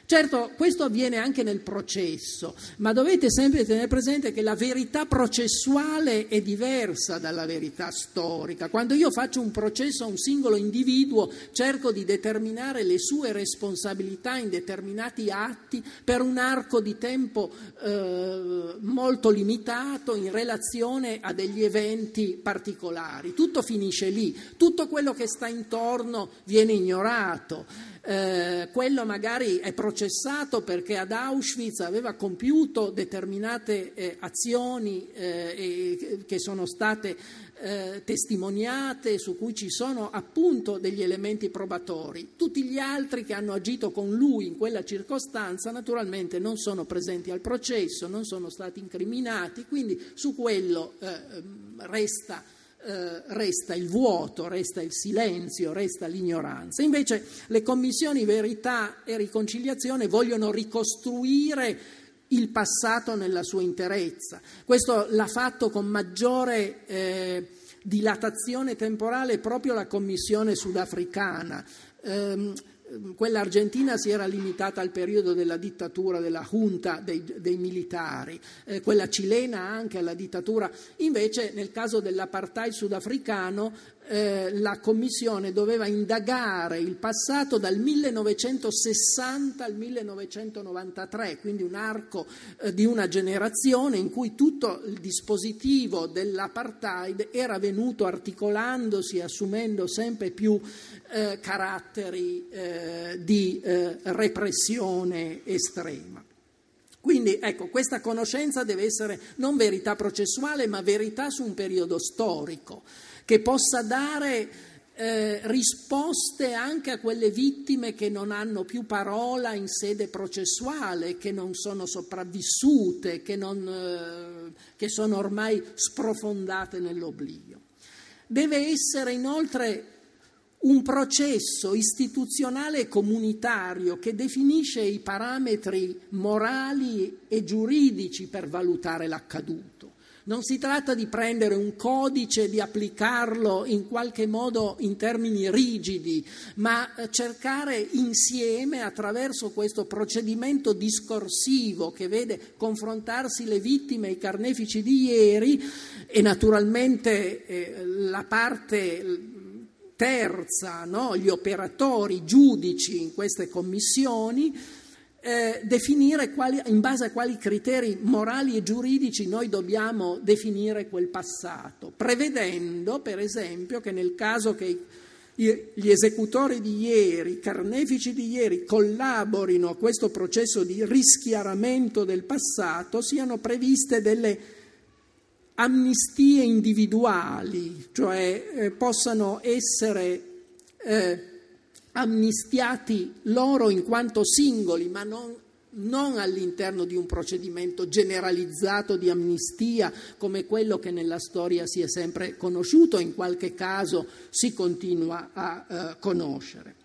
Certo, questo avviene anche nel processo, ma dovete sempre tenere presente che la verità processuale è diversa dalla verità storica. Quando io faccio un processo a un singolo individuo, cerco di determinare le sue responsabilità in determinati atti per un arco di tempo eh, molto limitato in relazione a degli eventi particolari. Tutto finisce lì, tutto quello che sta intorno viene ignorato eh, quello magari è processato perché ad Auschwitz aveva compiuto determinate eh, azioni eh, che sono state eh, testimoniate, su cui ci sono appunto degli elementi probatori. Tutti gli altri che hanno agito con lui in quella circostanza naturalmente non sono presenti al processo, non sono stati incriminati, quindi su quello eh, resta eh, resta il vuoto, resta il silenzio, resta l'ignoranza. Invece le commissioni verità e riconciliazione vogliono ricostruire il passato nella sua interezza. Questo l'ha fatto con maggiore eh, dilatazione temporale proprio la Commissione sudafricana. Eh, quella argentina si era limitata al periodo della dittatura della junta dei, dei militari, eh, quella cilena anche alla dittatura. Invece nel caso dell'apartheid sudafricano eh, la Commissione doveva indagare il passato dal 1960 al 1993, quindi un arco eh, di una generazione in cui tutto il dispositivo dell'apartheid era venuto articolandosi, assumendo sempre più eh, caratteri eh, di eh, repressione estrema. Quindi ecco, questa conoscenza deve essere non verità processuale, ma verità su un periodo storico che possa dare eh, risposte anche a quelle vittime che non hanno più parola in sede processuale, che non sono sopravvissute, che, non, eh, che sono ormai sprofondate nell'oblio. Deve essere inoltre un processo istituzionale comunitario che definisce i parametri morali e giuridici per valutare l'accaduto. Non si tratta di prendere un codice e di applicarlo in qualche modo in termini rigidi, ma cercare insieme, attraverso questo procedimento discorsivo che vede confrontarsi le vittime e i carnefici di ieri e naturalmente eh, la parte terza, no? gli operatori giudici in queste commissioni, eh, definire quali, in base a quali criteri morali e giuridici noi dobbiamo definire quel passato, prevedendo per esempio che nel caso che gli esecutori di ieri, i carnefici di ieri collaborino a questo processo di rischiaramento del passato, siano previste delle amnistie individuali, cioè eh, possano essere eh, amnistiati loro in quanto singoli, ma non non all'interno di un procedimento generalizzato di amnistia come quello che nella storia si è sempre conosciuto, in qualche caso si continua a eh, conoscere.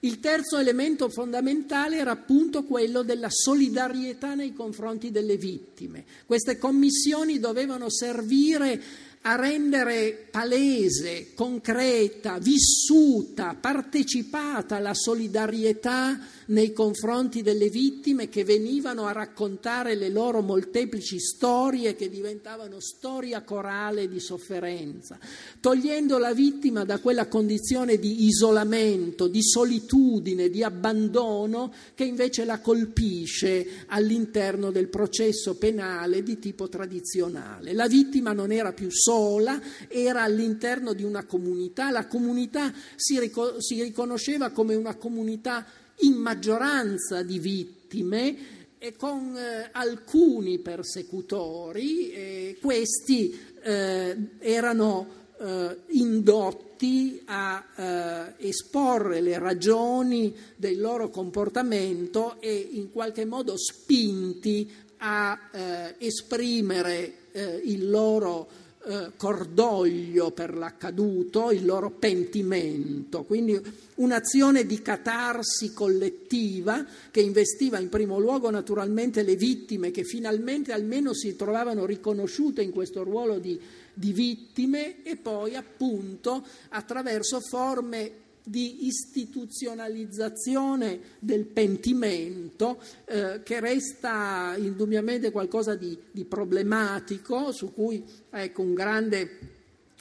Il terzo elemento fondamentale era appunto quello della solidarietà nei confronti delle vittime. Queste commissioni dovevano servire a rendere palese, concreta, vissuta, partecipata la solidarietà nei confronti delle vittime che venivano a raccontare le loro molteplici storie che diventavano storia corale di sofferenza, togliendo la vittima da quella condizione di isolamento, di solitudine, di abbandono che invece la colpisce all'interno del processo penale di tipo tradizionale. La vittima non era più sola, era all'interno di una comunità, la comunità si, rico- si riconosceva come una comunità in maggioranza di vittime e con eh, alcuni persecutori, e questi eh, erano eh, indotti a eh, esporre le ragioni del loro comportamento e in qualche modo spinti a eh, esprimere eh, il loro eh, cordoglio per l'accaduto, il loro pentimento, quindi un'azione di catarsi collettiva che investiva in primo luogo naturalmente le vittime che finalmente almeno si trovavano riconosciute in questo ruolo di, di vittime e poi appunto attraverso forme di istituzionalizzazione del pentimento eh, che resta indubbiamente qualcosa di, di problematico, su cui ecco, un, grande,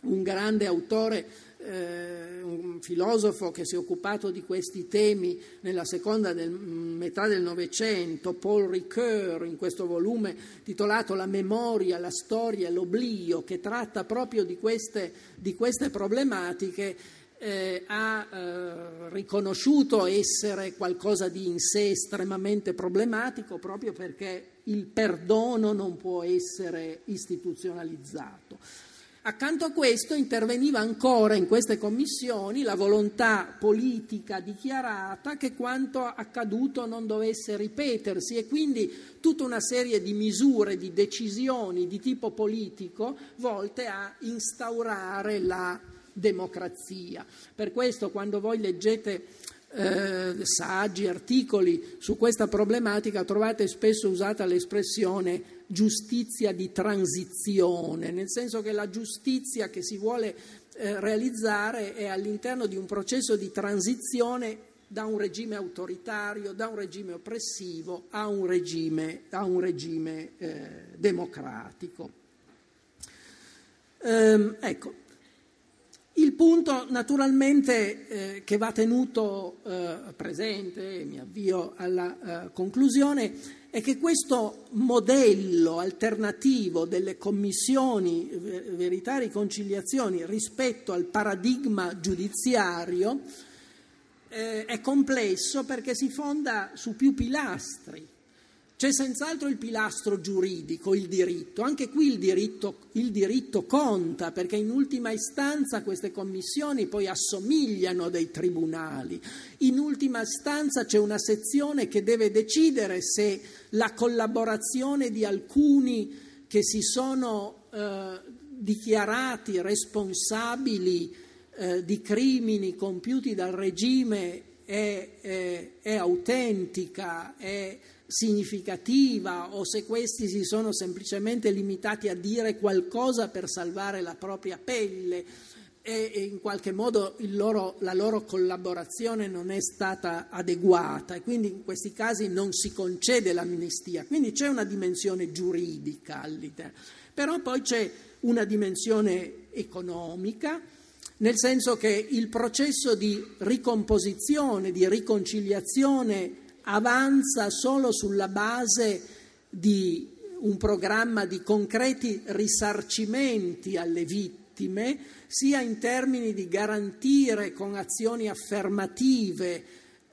un grande autore eh, un filosofo che si è occupato di questi temi nella seconda del, metà del Novecento, Paul Ricoeur, in questo volume titolato La memoria, la storia l'oblio, che tratta proprio di queste, di queste problematiche, eh, ha eh, riconosciuto essere qualcosa di in sé estremamente problematico proprio perché il perdono non può essere istituzionalizzato. Accanto a questo interveniva ancora in queste commissioni la volontà politica dichiarata che quanto accaduto non dovesse ripetersi e quindi tutta una serie di misure, di decisioni di tipo politico volte a instaurare la democrazia. Per questo quando voi leggete eh, saggi, articoli su questa problematica trovate spesso usata l'espressione giustizia di transizione, nel senso che la giustizia che si vuole eh, realizzare è all'interno di un processo di transizione da un regime autoritario, da un regime oppressivo a un regime, a un regime eh, democratico. Ehm, ecco, il punto naturalmente eh, che va tenuto eh, presente, mi avvio alla eh, conclusione, è che questo modello alternativo delle commissioni verità e riconciliazioni rispetto al paradigma giudiziario eh, è complesso perché si fonda su più pilastri. C'è senz'altro il pilastro giuridico, il diritto. Anche qui il diritto, il diritto, conta, perché in ultima istanza queste commissioni poi assomigliano a dei tribunali. In ultima istanza c'è una sezione che deve decidere se la collaborazione di alcuni che si sono eh, dichiarati responsabili eh, di crimini compiuti dal regime è, è, è autentica, è significativa o se questi si sono semplicemente limitati a dire qualcosa per salvare la propria pelle e in qualche modo loro, la loro collaborazione non è stata adeguata e quindi in questi casi non si concede l'amnistia. Quindi c'è una dimensione giuridica all'interno, però poi c'è una dimensione economica, nel senso che il processo di ricomposizione, di riconciliazione avanza solo sulla base di un programma di concreti risarcimenti alle vittime sia in termini di garantire con azioni affermative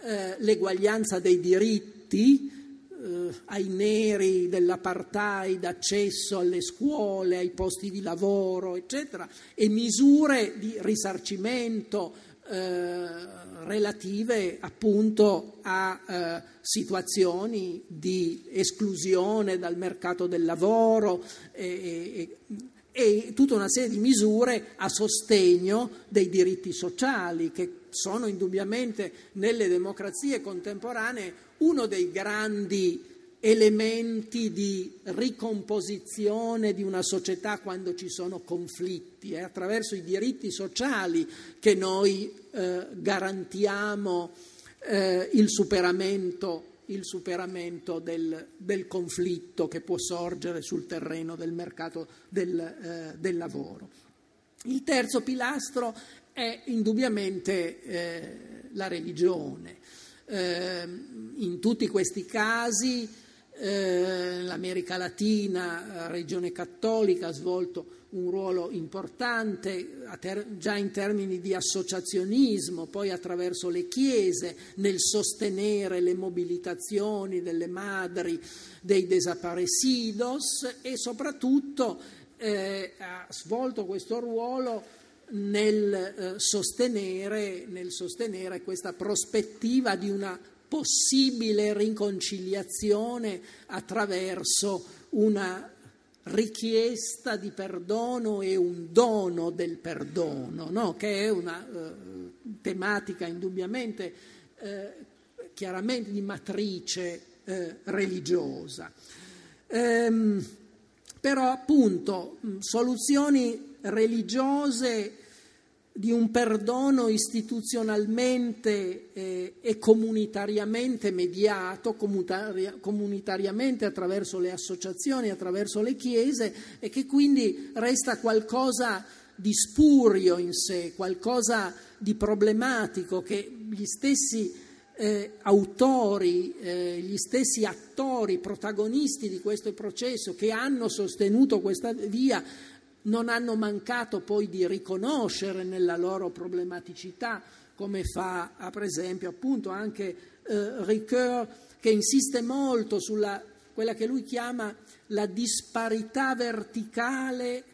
eh, l'eguaglianza dei diritti, eh, ai neri dell'apartheid, accesso alle scuole, ai posti di lavoro, eccetera, e misure di risarcimento eh, relative appunto a eh, situazioni di esclusione dal mercato del lavoro e, e, e tutta una serie di misure a sostegno dei diritti sociali che sono indubbiamente nelle democrazie contemporanee uno dei grandi elementi di ricomposizione di una società quando ci sono conflitti. È attraverso i diritti sociali che noi eh, garantiamo eh, il superamento, il superamento del, del, conflitto che può sorgere sul terreno del mercato del, eh, del lavoro. Il terzo pilastro è indubbiamente eh, la religione. Eh, in tutti questi casi eh, l'America Latina, regione cattolica, ha svolto un ruolo importante già in termini di associazionismo, poi attraverso le chiese, nel sostenere le mobilitazioni delle madri dei desaparecidos e soprattutto eh, ha svolto questo ruolo nel, eh, sostenere, nel sostenere questa prospettiva di una possibile riconciliazione attraverso una richiesta di perdono e un dono del perdono, no? che è una eh, tematica indubbiamente, eh, chiaramente di matrice eh, religiosa. Ehm, però appunto soluzioni religiose di un perdono istituzionalmente eh, e comunitariamente mediato, comunitaria, comunitariamente attraverso le associazioni, attraverso le chiese, e che quindi resta qualcosa di spurio in sé, qualcosa di problematico che gli stessi eh, autori, eh, gli stessi attori, protagonisti di questo processo che hanno sostenuto questa via non hanno mancato poi di riconoscere nella loro problematicità, come fa per esempio appunto anche eh, Ricoeur che insiste molto sulla quella che lui chiama la disparità verticale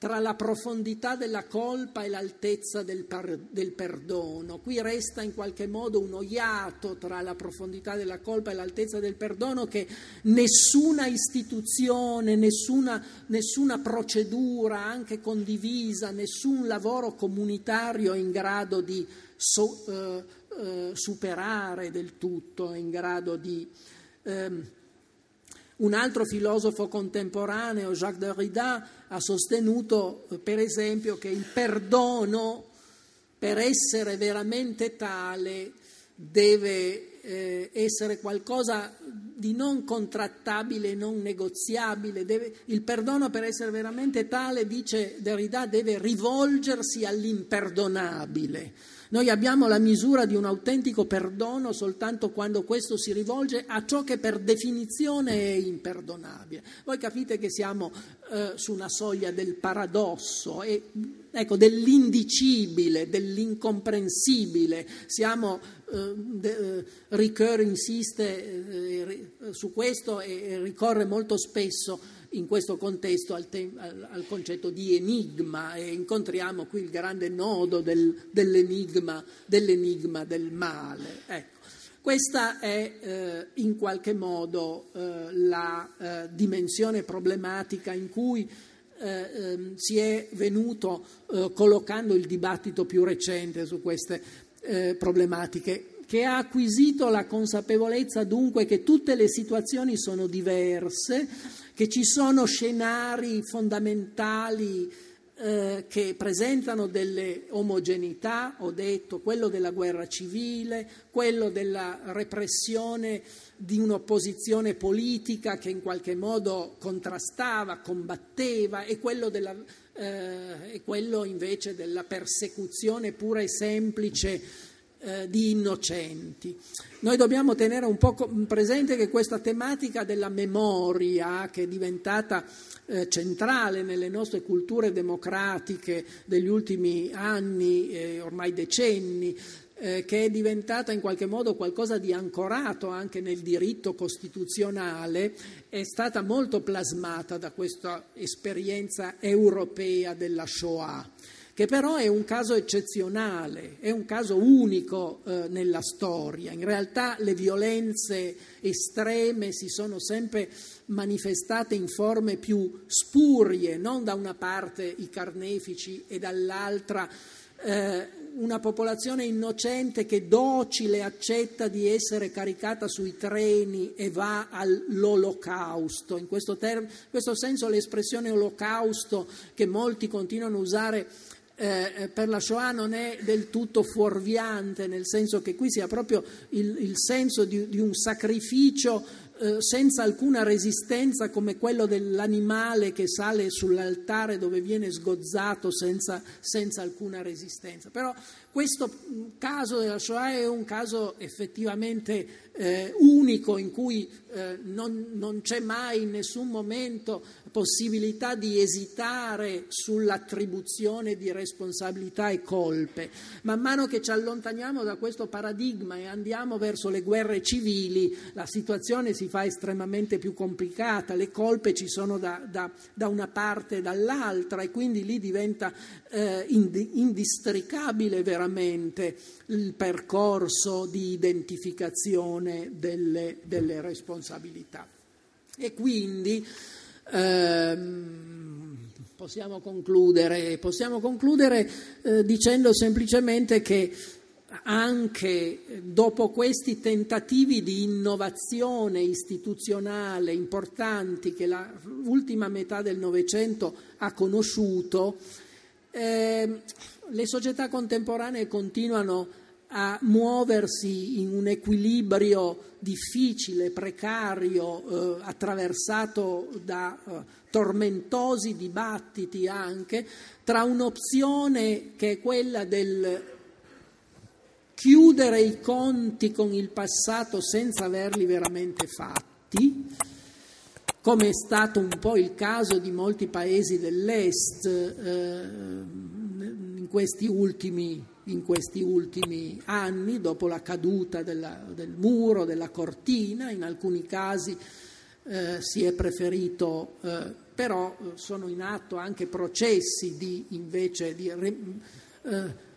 tra la profondità della colpa e l'altezza del, par- del, perdono. Qui resta in qualche modo uno iato tra la profondità della colpa e l'altezza del perdono che nessuna istituzione, nessuna, nessuna procedura, anche condivisa, nessun lavoro comunitario è in grado di so- eh, eh, superare del tutto, è in grado di... Eh, un altro filosofo contemporaneo, Jacques Derrida, ha sostenuto, per esempio, che il perdono, per essere veramente tale, deve eh, essere qualcosa di non contrattabile, non negoziabile. Deve, il perdono, per essere veramente tale, dice Derrida, deve rivolgersi all'imperdonabile noi abbiamo la misura di un autentico perdono soltanto quando questo si rivolge a ciò che per definizione è imperdonabile. Voi capite che siamo eh, su una soglia del paradosso, e, ecco, dell'indicibile, dell'incomprensibile. Siamo, eh, de, eh, Ricoeur insiste eh, su questo e ricorre molto spesso in questo contesto al, te- al, concetto di enigma e incontriamo qui il grande nodo del, dell'enigma, dell'enigma, del male. Ecco. Questa è eh, in qualche modo eh, la eh, dimensione problematica in cui eh, ehm, si è venuto eh, collocando il dibattito più recente su queste eh, problematiche che ha acquisito la consapevolezza dunque che tutte le situazioni sono diverse, che ci sono scenari fondamentali eh, che presentano delle omogeneità, ho detto, quello della guerra civile, quello della repressione di un'opposizione politica che in qualche modo contrastava, combatteva, e quello, della, eh, e quello invece della persecuzione pura e semplice eh, di innocenti. Noi dobbiamo tenere un po' presente che questa tematica della memoria, che è diventata eh, centrale nelle nostre culture democratiche degli ultimi anni, eh, ormai decenni, eh, che è diventata in qualche modo qualcosa di ancorato anche nel diritto costituzionale, è stata molto plasmata da questa esperienza europea della Shoah che però è un caso eccezionale, è un caso unico eh, nella storia. In realtà le violenze estreme si sono sempre manifestate in forme più spurie, non da una parte i carnefici e dall'altra eh, una popolazione innocente che docile accetta di essere caricata sui treni e va all'olocausto. In questo, term- questo senso l'espressione olocausto che molti continuano a usare eh, per la Shoah non è del tutto fuorviante, nel senso che qui si ha proprio il, il senso di, di, un sacrificio eh, senza alcuna resistenza come quello dell'animale che sale sull'altare dove viene sgozzato senza, senza alcuna resistenza. Però questo caso della Shoah è un caso effettivamente eh, unico in cui eh, non, non, c'è mai in nessun momento possibilità di esitare sull'attribuzione di responsabilità e colpe. Man mano che ci allontaniamo da questo paradigma e andiamo verso le guerre civili, la situazione si fa estremamente più complicata, le colpe ci sono da, da, da una parte e dall'altra e quindi lì diventa eh, indistricabile veramente il percorso di identificazione delle, delle responsabilità. E quindi ehm, possiamo concludere, possiamo concludere eh, dicendo semplicemente che anche dopo questi tentativi di innovazione istituzionale importanti che l'ultima metà del Novecento ha conosciuto, eh, le società contemporanee continuano a muoversi in un equilibrio difficile, precario, eh, attraversato da eh, tormentosi dibattiti anche, tra un'opzione che è quella del chiudere i conti con il passato senza averli veramente fatti, come è stato un po' il caso di molti paesi dell'Est eh, in questi ultimi in questi ultimi anni, dopo la caduta della, del muro, della cortina, in alcuni casi eh, si è preferito, eh, però sono in atto anche processi di, invece di eh,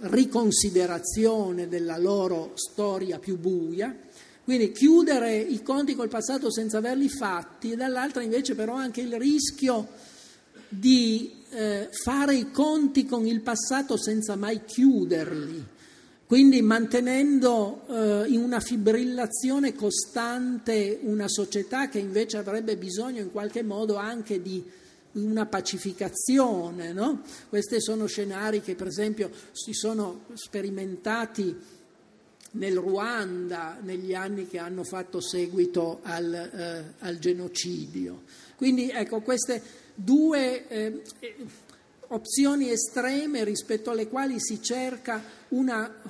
riconsiderazione della loro storia più buia. Quindi chiudere i conti col passato senza averli fatti, e dall'altra invece però anche il rischio di eh, fare i conti con il passato senza mai chiuderli, quindi mantenendo eh, in una fibrillazione costante una società che invece avrebbe bisogno in qualche modo anche di una pacificazione. No? Questi sono scenari che per esempio si sono sperimentati nel Ruanda negli anni che hanno fatto seguito al, eh, al genocidio. Quindi ecco, queste due eh, opzioni estreme rispetto alle quali si, cerca una,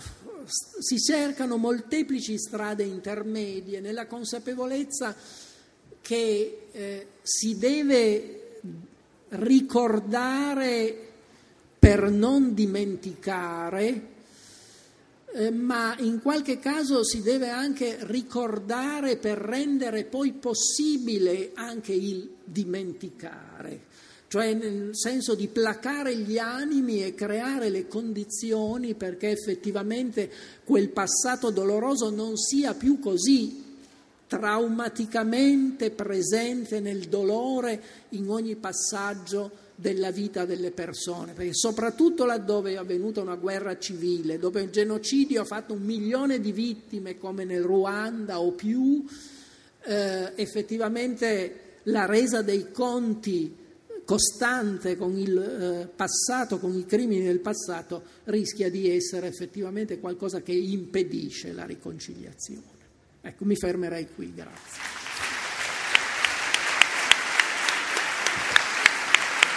si cercano molteplici strade intermedie nella consapevolezza che eh, si deve ricordare per non dimenticare, eh, ma in qualche caso si deve anche ricordare per rendere poi possibile anche il dimenticare, cioè nel senso di placare gli animi e creare le condizioni perché effettivamente quel passato doloroso non sia più così traumaticamente presente nel dolore in ogni passaggio della vita delle persone, perché soprattutto laddove è avvenuta una guerra civile, dove il genocidio ha fatto un milione di vittime come nel Ruanda o più, eh, effettivamente la resa dei conti costante con il eh, passato, con i crimini del passato, rischia di essere effettivamente qualcosa che impedisce la riconciliazione. Ecco, mi fermerei qui, grazie.